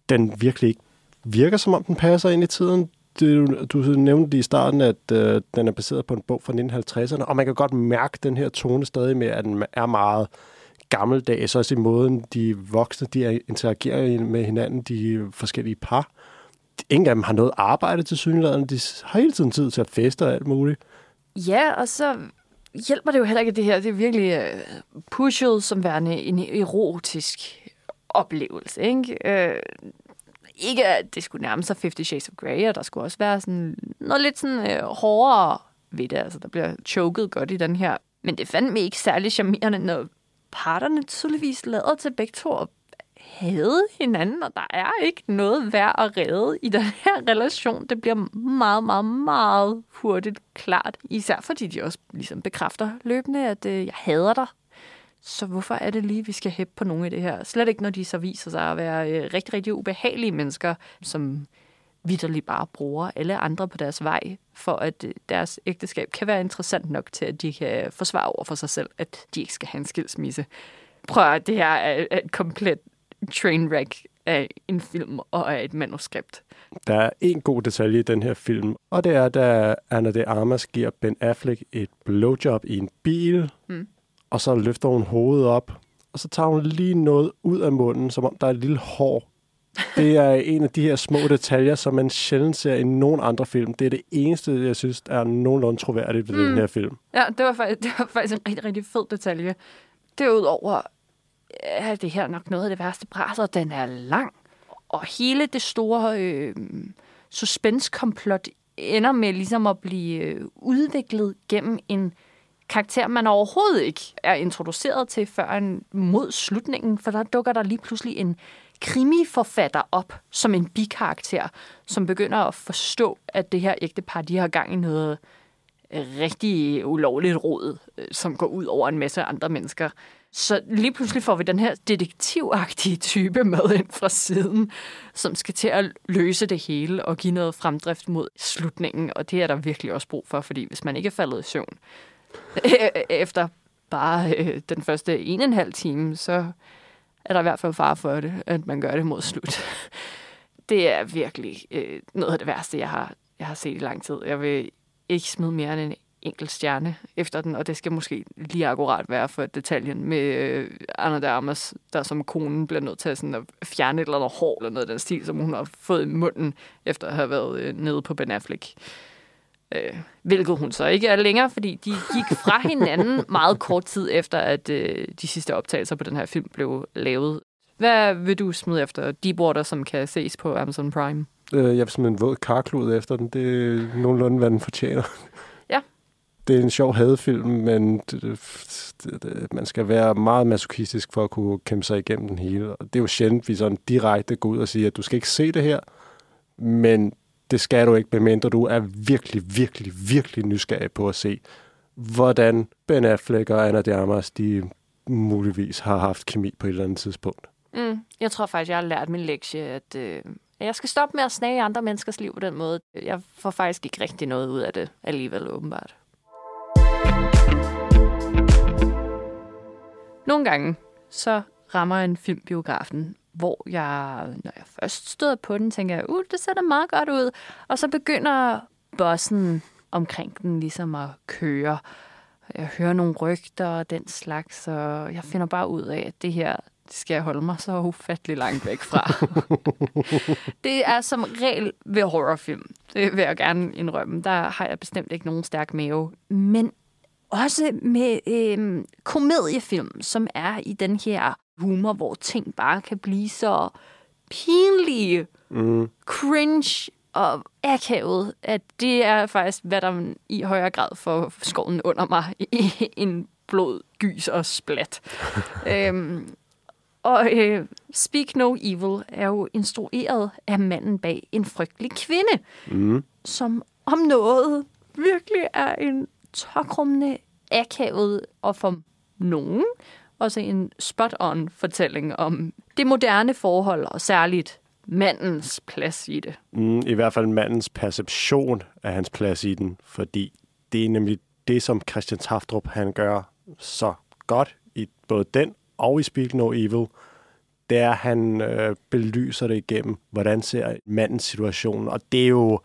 den virkelig ikke virker, som om den passer ind i tiden. Det, du nævnte i starten, at øh, den er baseret på en bog fra 1950'erne, og man kan godt mærke den her tone stadig med, at den er meget gammeldags, også i måden, de voksne de interagerer med hinanden, de forskellige par. Ingen af dem har noget arbejde til synligheden. De har hele tiden tid til at feste og alt muligt. Ja, og så hjælper det jo heller ikke det her. Det er virkelig øh, pushet som værende en erotisk oplevelse, ikke? Øh, ikke at det skulle nærme sig Fifty Shades of Grey, og der skulle også være sådan noget lidt sådan øh, hårdere ved det. Altså, der bliver choket godt i den her. Men det fandt mig ikke særlig charmerende, når parterne tydeligvis lader til begge to at hade hinanden, og der er ikke noget værd at redde i den her relation. Det bliver meget, meget, meget hurtigt klart. Især fordi de også ligesom bekræfter løbende, at øh, jeg hader dig. Så hvorfor er det lige, vi skal hæppe på nogle af det her? Slet ikke, når de så viser sig at være øh, rigtig, rigtig ubehagelige mennesker, som vidderligt bare bruger alle andre på deres vej, for at øh, deres ægteskab kan være interessant nok til, at de kan forsvare over for sig selv, at de ikke skal have en skilsmisse. Prøv at det her er er et komplet trainwreck af en film og af et manuskript. Der er en god detalje i den her film, og det er, da Anna de Armas giver Ben Affleck et blowjob i en bil, Mm. Og så løfter hun hovedet op, og så tager hun lige noget ud af munden, som om der er et lille hår. Det er *laughs* en af de her små detaljer, som man sjældent ser i nogen andre film. Det er det eneste, jeg synes, er nogenlunde troværdigt ved mm. den her film. Ja, det var, faktisk, *laughs* det var faktisk en rigtig, rigtig fed detalje. Derudover er det her nok noget af det værste og den er lang. Og hele det store øh, suspense-komplot ender med ligesom at blive øh, udviklet gennem en karakter, man overhovedet ikke er introduceret til før en mod slutningen, for der dukker der lige pludselig en krimiforfatter op som en bikarakter, som begynder at forstå, at det her ægtepar, de har gang i noget rigtig ulovligt råd, øh, som går ud over en masse andre mennesker. Så lige pludselig får vi den her detektivagtige *laughs* type med ind fra siden, som skal til at løse det hele og give noget fremdrift mod slutningen. Og det er der virkelig også brug for, fordi hvis man ikke er faldet i søvn *laughs* efter bare øh, den første en og en halv time, så er der i hvert fald far for det, at man gør det mod slut. *laughs* Det er virkelig øh, noget af det værste, jeg har, jeg har set i lang tid. Jeg vil ikke smide mere end en enkelt stjerne efter den, og det skal måske lige akkurat være for detaljen med øh, Anna de Armas, der som konen bliver nødt til sådan at fjerne et eller andet hår eller noget af den stil, som hun har fået i munden, efter at have været øh, nede på Ben Affleck. Øh, hvilket hun så ikke er længere, fordi de gik fra *laughs* hinanden meget kort tid efter, at øh, de sidste optagelser på den her film blev lavet. Hvad vil du smide efter Deepwater, som kan ses på Amazon Prime? Øh, jeg vil simpelthen våd karklud efter den. Det er nogenlunde, hvad den fortjener. Ja. Det er en sjov hadefilm, men det, det, det, man skal være meget masochistisk for at kunne kæmpe sig igennem den hele. Og det er jo sjældent, vi sådan direkte går ud og siger, at du skal ikke se det her, men det skal du ikke, medmindre du er virkelig, virkelig, virkelig nysgerrig på at se, hvordan Ben Affleck og Anna de Armas, de muligvis har haft kemi på et eller andet tidspunkt. Mm, jeg tror faktisk, jeg har lært min lektie, at øh, jeg skal stoppe med at snage andre menneskers liv på den måde. Jeg får faktisk ikke rigtig noget ud af det alligevel, åbenbart. Nogle gange, så rammer en film biografen hvor jeg, når jeg først støder på den, tænker jeg, uh, det ser da meget godt ud. Og så begynder bossen omkring den ligesom at køre. Jeg hører nogle rygter og den slags, og jeg finder bare ud af, at det her det skal jeg holde mig så ufattelig langt væk fra. *laughs* det er som regel ved horrorfilm. Det vil jeg gerne indrømme. Der har jeg bestemt ikke nogen stærk mave. Men også med øh, komediefilm, som er i den her humor, hvor ting bare kan blive så pinlige, mm. cringe og akavet, at det er faktisk, hvad der i højere grad får skoven under mig i en blod, gys og splat. *laughs* øhm, og øh, Speak No Evil er jo instrueret af manden bag En Frygtelig Kvinde, mm. som om noget virkelig er en tokrummende, akavet og for nogen også en spot-on fortælling om det moderne forhold, og særligt mandens plads i det. Mm, I hvert fald mandens perception af hans plads i den, fordi det er nemlig det, som Christian Taftrup han gør så godt i både den og i Speak No Evil, det er, at han øh, belyser det igennem, hvordan ser mandens situation. Og det er jo,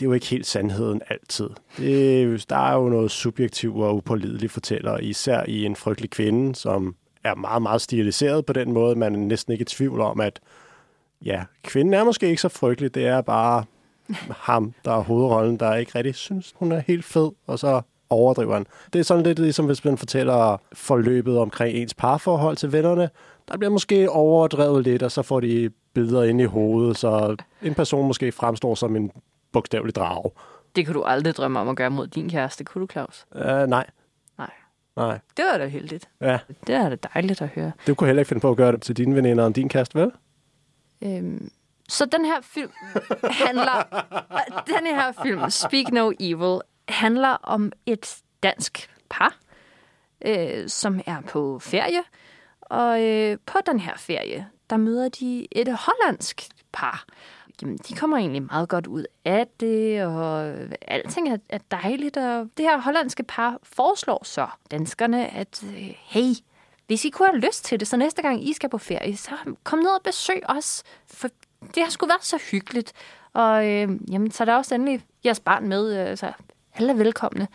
det er jo ikke helt sandheden altid. Det, der er jo noget subjektivt og upålideligt fortæller, især i en frygtelig kvinde, som er meget, meget stiliseret på den måde. Man er næsten ikke i tvivl om, at ja, kvinden er måske ikke så frygtelig. Det er bare ham, der er hovedrollen, der ikke rigtig synes, hun er helt fed, og så overdriver han. Det er sådan lidt ligesom, hvis man fortæller forløbet omkring ens parforhold til vennerne. Der bliver måske overdrevet lidt, og så får de billeder ind i hovedet, så en person måske fremstår som en bogstavelig drage. Det kunne du aldrig drømme om at gøre mod din kæreste, kunne du, Claus? Uh, nej. Nej. Nej. Det var da heldigt. Ja. Det er da dejligt at høre. Du kunne heller ikke finde på at gøre det til dine veninder og din kæreste, vel? Øhm, så den her film handler... den her film, Speak No Evil, handler om et dansk par, øh, som er på ferie. Og øh, på den her ferie, der møder de et hollandsk par. Jamen, de kommer egentlig meget godt ud af det, og alting er, er dejligt. Og det her hollandske par foreslår så danskerne, at øh, hey, hvis I kunne have lyst til det, så næste gang I skal på ferie, så kom ned og besøg os, for det har sgu været så hyggeligt. Og øh, jamen, så er der også endelig jeres barn med, øh, så alle er velkomne.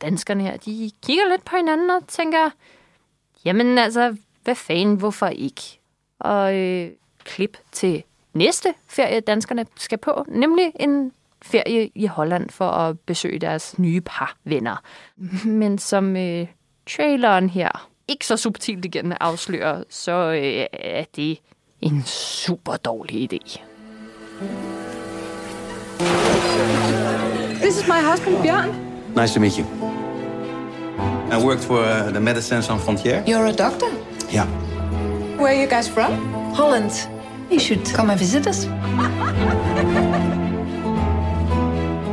Danskerne her, de kigger lidt på hinanden og tænker, jamen altså, hvad fanden, hvorfor ikke? Og øh, klip til næste ferie, danskerne skal på, nemlig en ferie i Holland for at besøge deres nye par venner. Men som øh, traileren her ikke så subtilt igen afslører, så øh, er det en super dårlig idé. This is my husband, Bjørn. Nice to meet you. I worked for uh, the Médecins Sans Frontières. You're a doctor? Yeah. Where are you guys from? Holland. You should come and visit us.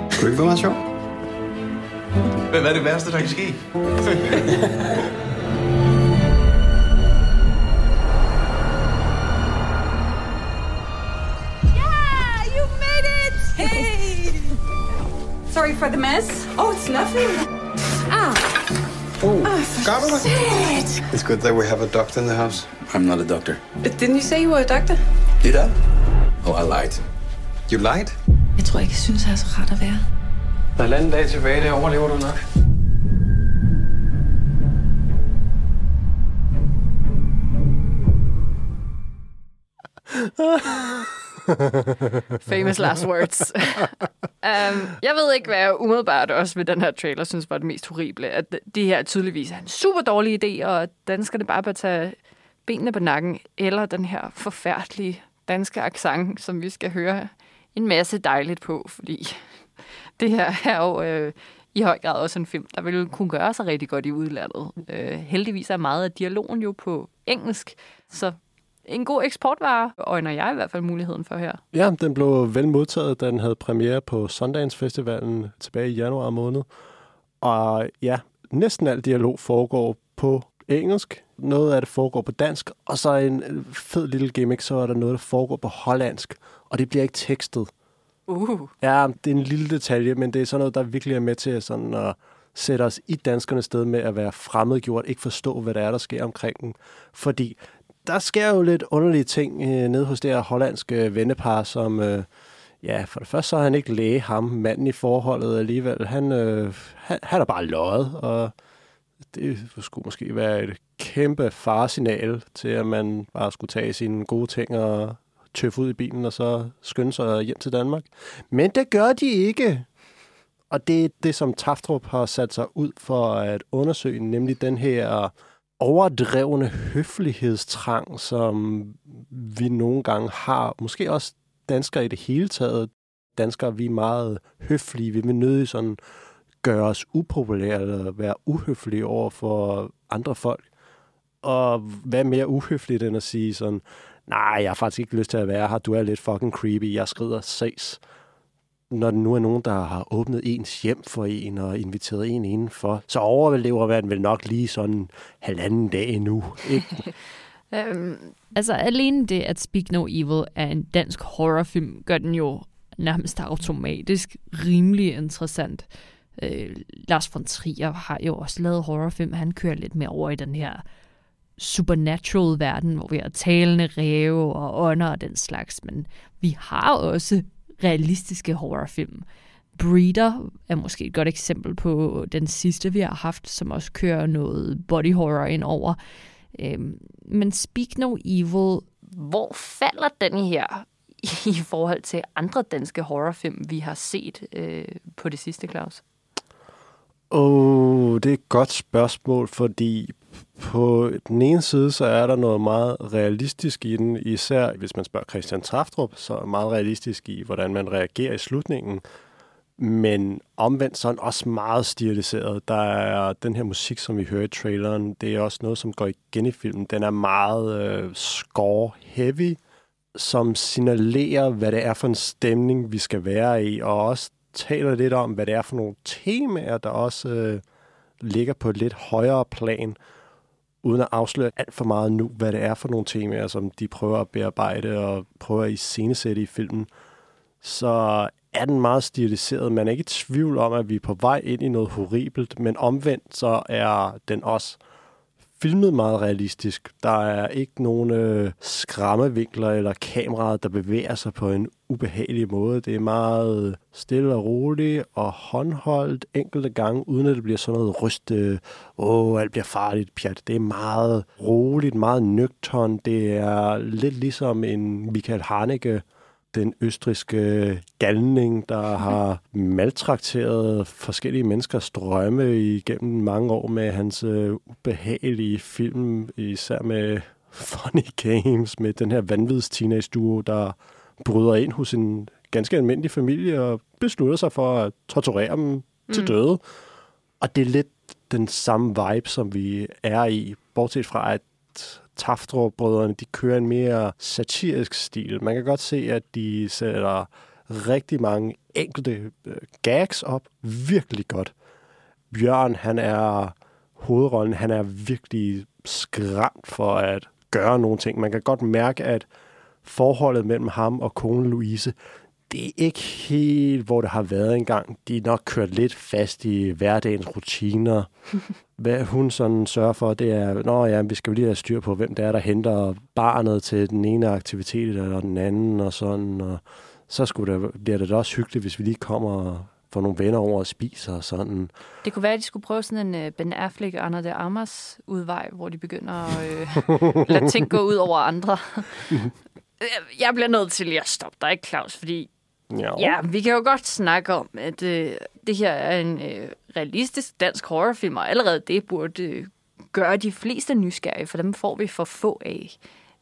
Skal du ikke være meget sjov? Hvad er det værste, der kan ske? Yeah, you made it! Hey! Sorry for the mess. Oh, it's nothing. For got it. shit. It's good that we have a doctor in the house. I'm not a doctor. But didn't you say you were a doctor? Did I? Oh, I lied. You lied? Jeg tror ikke, jeg synes, det er så rart at være. Der er halvanden dag tilbage, det overlever du nok. *laughs* *laughs* Famous last words. *laughs* um, jeg ved ikke, hvad jeg umiddelbart også ved den her trailer synes var det mest horrible. At det her tydeligvis er en super dårlig idé, og danskerne bare bør tage benene på nakken, eller den her forfærdelige danske accent, som vi skal høre en masse dejligt på, fordi *laughs* det her er jo øh, i høj grad også en film, der ville kunne gøre sig rigtig godt i udlandet. Øh, heldigvis er meget af dialogen jo på engelsk, så en god eksportvare øjner jeg i hvert fald muligheden for her. Ja, den blev vel modtaget, da den havde premiere på Sundance Festivalen tilbage i januar måned. Og ja, næsten al dialog foregår på engelsk. Noget af det foregår på dansk. Og så en fed lille gimmick, så er der noget, der foregår på hollandsk. Og det bliver ikke tekstet. Uh. Ja, det er en lille detalje, men det er sådan noget, der virkelig er med til sådan at sætter os i danskernes sted med at være fremmedgjort, ikke forstå, hvad der er, der sker omkring dem. Fordi der sker jo lidt underlige ting øh, nede hos det her hollandske vennepar, som... Øh, Ja, for det første så er han ikke læge, ham, manden i forholdet alligevel. Han, øh, han, han er bare løjet, og det skulle måske være et kæmpe faresignal til, at man bare skulle tage sine gode ting og tøffe ud i bilen, og så skynde sig hjem til Danmark. Men det gør de ikke. Og det er det, som Taftrup har sat sig ud for at undersøge, nemlig den her overdrevne høflighedstrang, som vi nogle gange har. Måske også danskere i det hele taget. Danskere, vi er meget høflige. Vi vil nødig sådan gøre os upopulære eller være uhøflige over for andre folk. Og hvad mere uhøfligt end at sige sådan, nej, jeg har faktisk ikke lyst til at være her, du er lidt fucking creepy, jeg skrider ses. Når der nu er nogen, der har åbnet ens hjem for en og inviteret en indenfor, så overlever man vel nok lige sådan halvanden dag endnu, ikke? *laughs* øhm, altså alene det, at Speak No Evil er en dansk horrorfilm, gør den jo nærmest automatisk rimelig interessant. Øh, Lars von Trier har jo også lavet horrorfilm. Han kører lidt mere over i den her supernatural verden, hvor vi har talende ræve og ånder og den slags, men vi har også realistiske horrorfilm. Breeder er måske et godt eksempel på den sidste, vi har haft, som også kører noget body horror ind over. Øhm, men Speak No Evil... Hvor falder den her *laughs* i forhold til andre danske horrorfilm, vi har set øh, på det sidste, Claus? Oh, det er et godt spørgsmål, fordi på den ene side, så er der noget meget realistisk i den, især hvis man spørger Christian Traftrup, så er meget realistisk i, hvordan man reagerer i slutningen. Men omvendt så er den også meget stiliseret. Der er den her musik, som vi hører i traileren, det er også noget, som går igen i filmen. Den er meget øh, score-heavy, som signalerer, hvad det er for en stemning, vi skal være i, og også taler lidt om, hvad det er for nogle temaer, der også øh, ligger på et lidt højere plan, uden at afsløre alt for meget nu, hvad det er for nogle temaer, som de prøver at bearbejde og prøver at iscenesætte i filmen. Så er den meget stiliseret. Man er ikke i tvivl om, at vi er på vej ind i noget horribelt, men omvendt så er den også filmet meget realistisk. Der er ikke nogen øh, skræmmevinkler eller kameraer, der bevæger sig på en ubehagelig måde. Det er meget stille og roligt og håndholdt enkelte gange, uden at det bliver sådan noget ryste, øh, åh, alt bliver farligt, pjat. Det er meget roligt, meget nøgtern. Det er lidt ligesom en Michael Haneke den østriske galning, der har maltrakteret forskellige menneskers drømme igennem mange år med hans uh, ubehagelige film, især med *laughs* Funny Games, med den her vanvids teenage duo, der bryder ind hos en ganske almindelig familie og beslutter sig for at torturere dem mm. til døde. Og det er lidt den samme vibe, som vi er i, bortset fra, at Taftrup-brødrene, de kører en mere satirisk stil. Man kan godt se, at de sætter rigtig mange enkelte øh, gags op virkelig godt. Bjørn, han er hovedrollen, han er virkelig skræmt for at gøre nogle ting. Man kan godt mærke, at forholdet mellem ham og konen Louise, det er ikke helt, hvor det har været engang. De er nok kørt lidt fast i hverdagens rutiner. *laughs* Hvad hun sådan sørger for, det er, nå ja, vi skal jo lige have styr på, hvem det er, der henter barnet til den ene aktivitet eller den anden, og sådan, og så skulle det, bliver det da også hyggeligt, hvis vi lige kommer og får nogle venner over og spiser og sådan. Det kunne være, at de skulle prøve sådan en uh, Ben Affleck og Anna de Amas udvej, hvor de begynder at uh, lade ting gå ud over andre. *laughs* Jeg bliver nødt til lige at stoppe dig, ikke Claus? Fordi Ja. ja, vi kan jo godt snakke om, at øh, det her er en øh, realistisk dansk horrorfilm, og allerede det burde øh, gøre de fleste nysgerrige, for dem får vi for få af.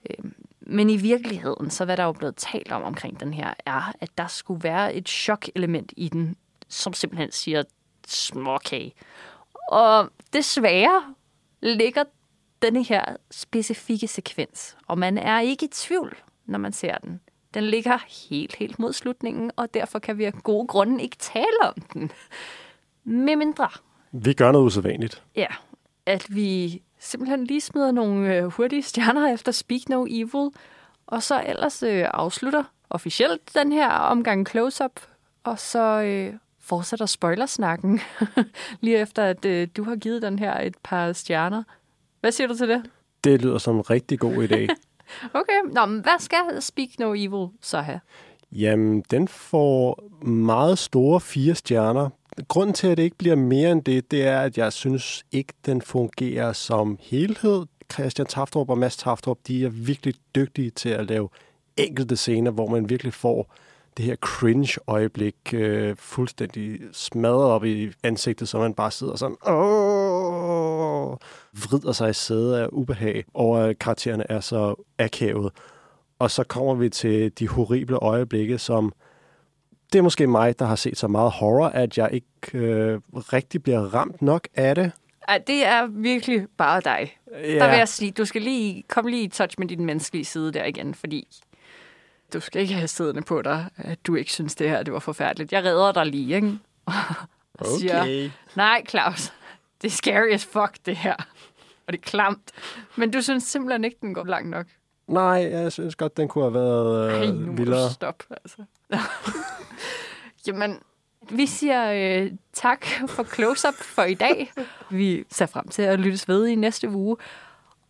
Øh, men i virkeligheden, så hvad der er jo blevet talt om omkring den her, er, at der skulle være et chok-element i den, som simpelthen siger småkage. Og desværre ligger denne her specifikke sekvens, og man er ikke i tvivl, når man ser den. Den ligger helt, helt mod slutningen, og derfor kan vi af gode grunde ikke tale om den. Med mindre. Vi gør noget usædvanligt. Ja, at vi simpelthen lige smider nogle øh, hurtige stjerner efter Speak No Evil, og så ellers øh, afslutter officielt den her omgang close-up, og så øh, fortsætter spoilersnakken, *laughs* lige efter at øh, du har givet den her et par stjerner. Hvad siger du til det? Det lyder som en rigtig god idé. *laughs* Okay, Nå, men hvad skal Speak No Evil så have? Jamen, den får meget store fire stjerner. Grunden til, at det ikke bliver mere end det, det er, at jeg synes ikke, den fungerer som helhed. Christian Taftrup og Mads Taftrup, de er virkelig dygtige til at lave enkelte scener, hvor man virkelig får det her cringe-øjeblik øh, fuldstændig smadret op i ansigtet, så man bare sidder sådan, åh, vrider sig i sædet af ubehag over, at karaktererne er så akavet. Og så kommer vi til de horrible øjeblikke, som det er måske mig, der har set så meget horror, at jeg ikke øh, rigtig bliver ramt nok af det. Ej, det er virkelig bare dig. Ja. Der vil jeg sige, du skal lige komme lige i touch med din menneskelige side der igen, fordi du skal ikke have siddende på dig, at du ikke synes, det her det var forfærdeligt. Jeg redder dig lige, ikke? *laughs* Og siger, Okay. nej Claus, det er scary as fuck, det her. Og det er klamt. Men du synes simpelthen ikke, den går langt nok. Nej, jeg synes godt, den kunne have været Ej, øh, nu må vildere. du stoppe, altså. *laughs* Jamen, vi siger øh, tak for close-up for i dag. Vi ser frem til at lyttes ved i næste uge.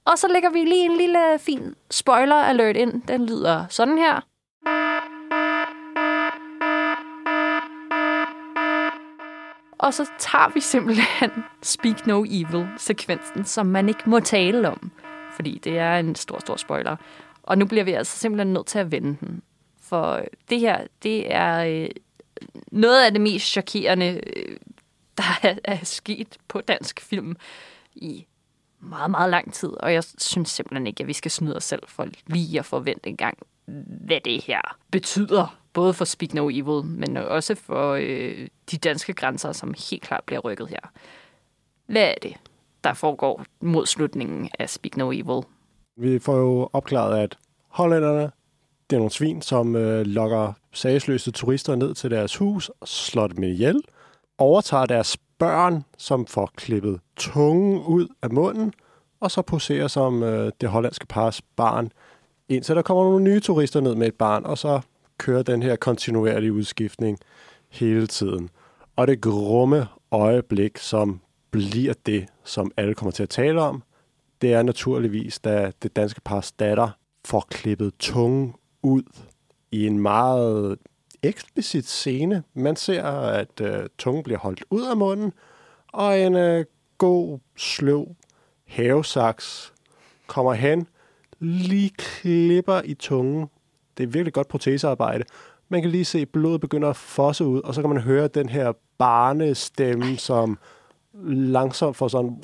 Og så lægger vi lige en lille fin spoiler alert ind. Den lyder sådan her. Og så tager vi simpelthen Speak No Evil-sekvensen, som man ikke må tale om. Fordi det er en stor, stor spoiler. Og nu bliver vi altså simpelthen nødt til at vende den. For det her, det er øh, noget af det mest chokerende, øh, der er, er sket på dansk film i meget, meget lang tid. Og jeg synes simpelthen ikke, at vi skal snyde os selv for lige at forvente en gang, hvad det her betyder. Både for Speak No Evil, men også for øh, de danske grænser, som helt klart bliver rykket her. Hvad er det, der foregår mod slutningen af Speak No Evil? Vi får jo opklaret, at hollænderne, det er nogle svin, som øh, lokker sagsløse turister ned til deres hus, slår dem ihjel, overtager deres børn, som får klippet tungen ud af munden, og så poserer som øh, det hollandske pars barn, indtil der kommer nogle nye turister ned med et barn, og så kører den her kontinuerlige udskiftning hele tiden. Og det grumme øjeblik, som bliver det, som alle kommer til at tale om, det er naturligvis, da det danske par datter får klippet tungen ud i en meget eksplicit scene. Man ser, at øh, tungen bliver holdt ud af munden, og en øh, god, sløv havesaks kommer hen, lige klipper i tungen. Det er virkelig godt protesearbejde. Man kan lige se, at blodet begynder at fosse ud, og så kan man høre den her barnestemme, som langsomt får sådan...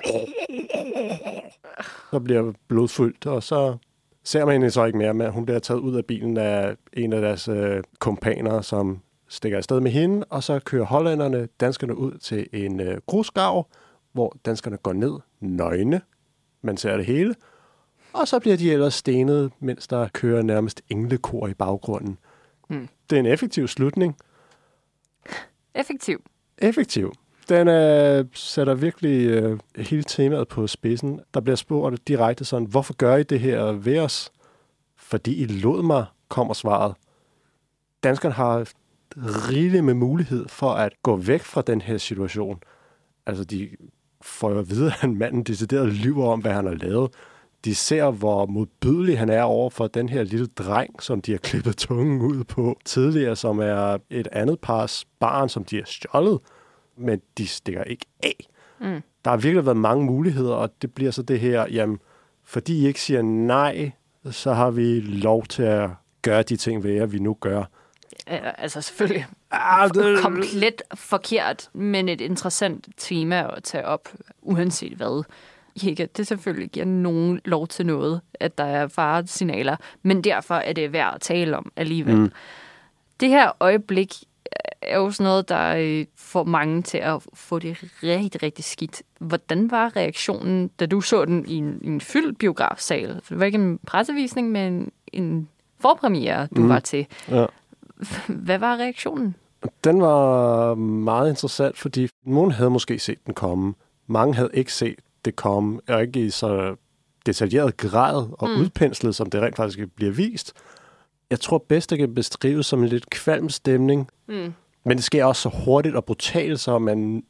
Så bliver blodfyldt, og så ser man hende så ikke mere, men hun bliver taget ud af bilen af en af deres øh, kompaner, som stikker afsted med hende, og så kører hollænderne danskerne ud til en øh, grusgrav, hvor danskerne går ned nøgne. Man ser det hele. Og så bliver de ellers stenet, mens der kører nærmest englekor i baggrunden. Hmm. Det er en effektiv slutning. Effektiv. Effektiv. Den øh, sætter virkelig øh, hele temaet på spidsen. Der bliver spurgt direkte sådan, hvorfor gør I det her ved os? Fordi I lod mig, kommer svaret. Danskerne har rigeligt med mulighed for at gå væk fra den her situation. Altså, de får jo at vide, at manden decideret lyver om, hvad han har lavet. De ser, hvor modbydelig han er over for den her lille dreng, som de har klippet tungen ud på tidligere, som er et andet pars barn, som de har stjålet, men de stikker ikke af. Mm. Der har virkelig været mange muligheder, og det bliver så det her, jamen, fordi I ikke siger nej, så har vi lov til at gøre de ting ved jer, vi nu gør. Ja, altså selvfølgelig Ah, det- komplet forkert, men et interessant tema at tage op, uanset hvad. Ikke, det selvfølgelig giver nogen lov til noget, at der er faresignaler, men derfor er det værd at tale om alligevel. Mm. Det her øjeblik er jo sådan noget, der øh, får mange til at få det rigtig, rigtig skidt. Hvordan var reaktionen, da du så den i en, i en fyldt biografsal? Det var ikke en pressevisning, men en forpremiere, du Mm. var til. Ja. Hvad var reaktionen? Den var meget interessant, fordi nogen havde måske set den komme. Mange havde ikke set det komme, og ikke i så detaljeret grad og Mm. udpenslet, som det rent faktisk bliver vist. Jeg tror bedst, det kan beskrives som en lidt kvalm stemning. Mm. Men det sker også så hurtigt og brutalt, så man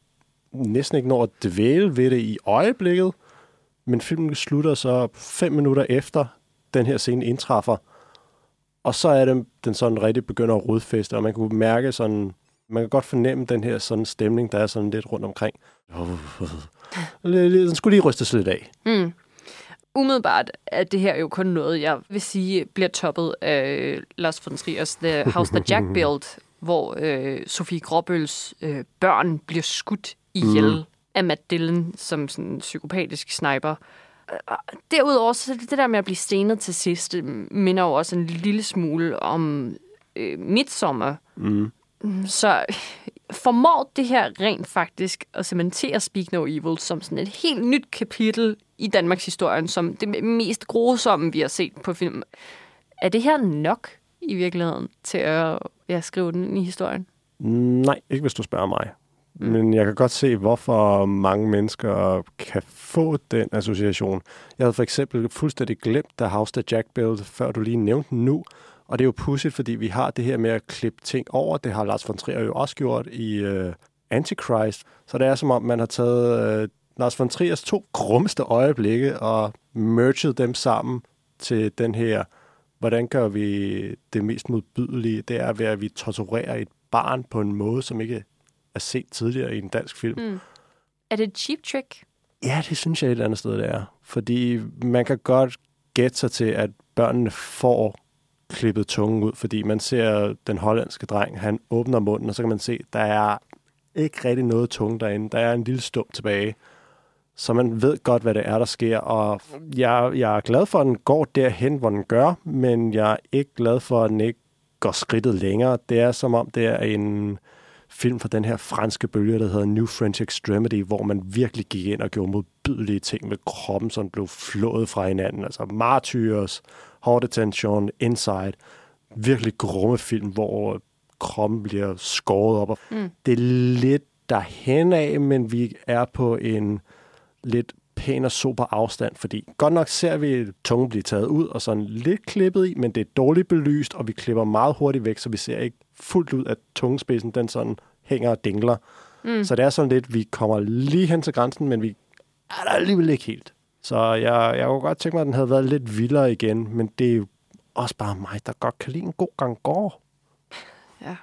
næsten ikke når at dvæle ved det i øjeblikket. Men filmen slutter så fem minutter efter, den her scene indtræffer. Og så er det, den sådan rigtig begynder at rodfeste, og man kunne mærke sådan, man kan godt fornemme den her sådan stemning, der er sådan lidt rundt omkring. Den skulle lige rystes lidt af. Mm. Umiddelbart er det her jo kun noget, jeg vil sige, bliver toppet af Lars von Triers The House That Jack *laughs* Built, hvor øh, Sofie Gråbøls øh, børn bliver skudt ihjel mm. af Matt Dillon som sådan en psykopatisk sniper. Derudover, så det, det der med at blive stenet til sidst, det minder jo også en lille smule om øh, Midsommar. Mm. Så formår det her rent faktisk at cementere Speak No Evil som sådan et helt nyt kapitel i Danmarks historien, som det mest grusomme, vi har set på film. Er det her nok i virkeligheden til at ja, skrive den ind i historien? Nej, ikke hvis du spørger mig. Mm. Men jeg kan godt se, hvorfor mange mennesker kan få den association. Jeg havde for eksempel fuldstændig glemt The House That Jack Built, før du lige nævnte den nu. Og det er jo pudsigt, fordi vi har det her med at klippe ting over. Det har Lars von Trier jo også gjort i uh, Antichrist. Så det er som om, man har taget uh, Lars von Triers to grummeste øjeblikke og merged dem sammen til den her, hvordan gør vi det mest modbydelige? Det er ved, at vi torturerer et barn på en måde, som ikke er set tidligere i en dansk film. Mm. Er det et cheap trick? Ja, det synes jeg et eller andet sted, det er. Fordi man kan godt gætte sig til, at børnene får klippet tungen ud, fordi man ser den hollandske dreng, han åbner munden, og så kan man se, der er ikke rigtig noget tunge derinde. Der er en lille stump tilbage. Så man ved godt, hvad det er, der sker. Og jeg, jeg er glad for, at den går derhen, hvor den gør, men jeg er ikke glad for, at den ikke går skridtet længere. Det er som om, det er en film fra den her franske bølge, der hedder New French Extremity, hvor man virkelig gik ind og gjorde modbydelige ting med kroppen, som blev flået fra hinanden. Altså Martyrs, Hard Attention, Inside. Virkelig grumme film, hvor kroppen bliver skåret op. Mm. Det er lidt derhen af, men vi er på en lidt pæn og super afstand, fordi godt nok ser vi tungen blive taget ud og sådan lidt klippet i, men det er dårligt belyst, og vi klipper meget hurtigt væk, så vi ser ikke fuldt ud, at tungespidsen den sådan hænger og dingler. Mm. Så det er sådan lidt, vi kommer lige hen til grænsen, men vi er der alligevel ikke helt. Så jeg, jeg kunne godt tænke mig, at den havde været lidt vildere igen, men det er jo også bare mig, der godt kan lide en god gang går. Ja.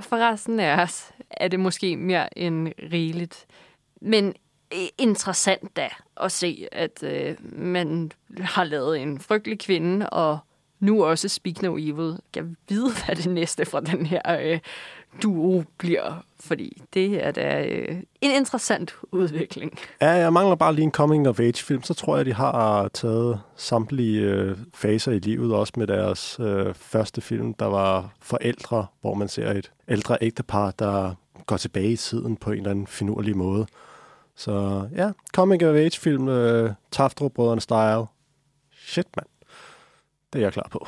For resten af os er det måske mere end rigeligt. Men øh, interessant da at se, at øh, man har lavet en frygtelig kvinde, og nu også Speak No Evil. Jeg ved, hvad det næste fra den her øh, duo bliver, fordi det er da øh, en interessant udvikling. Ja, jeg mangler bare lige en coming-of-age-film, så tror jeg, de har taget samtlige øh, faser i livet, også med deres øh, første film, der var Forældre, hvor man ser et ældre ægtepar, der går tilbage i tiden på en eller anden finurlig måde. Så ja, coming-of-age-film, øh, Taftrup-brødrene style. Shit, mand. Det er jeg klar på.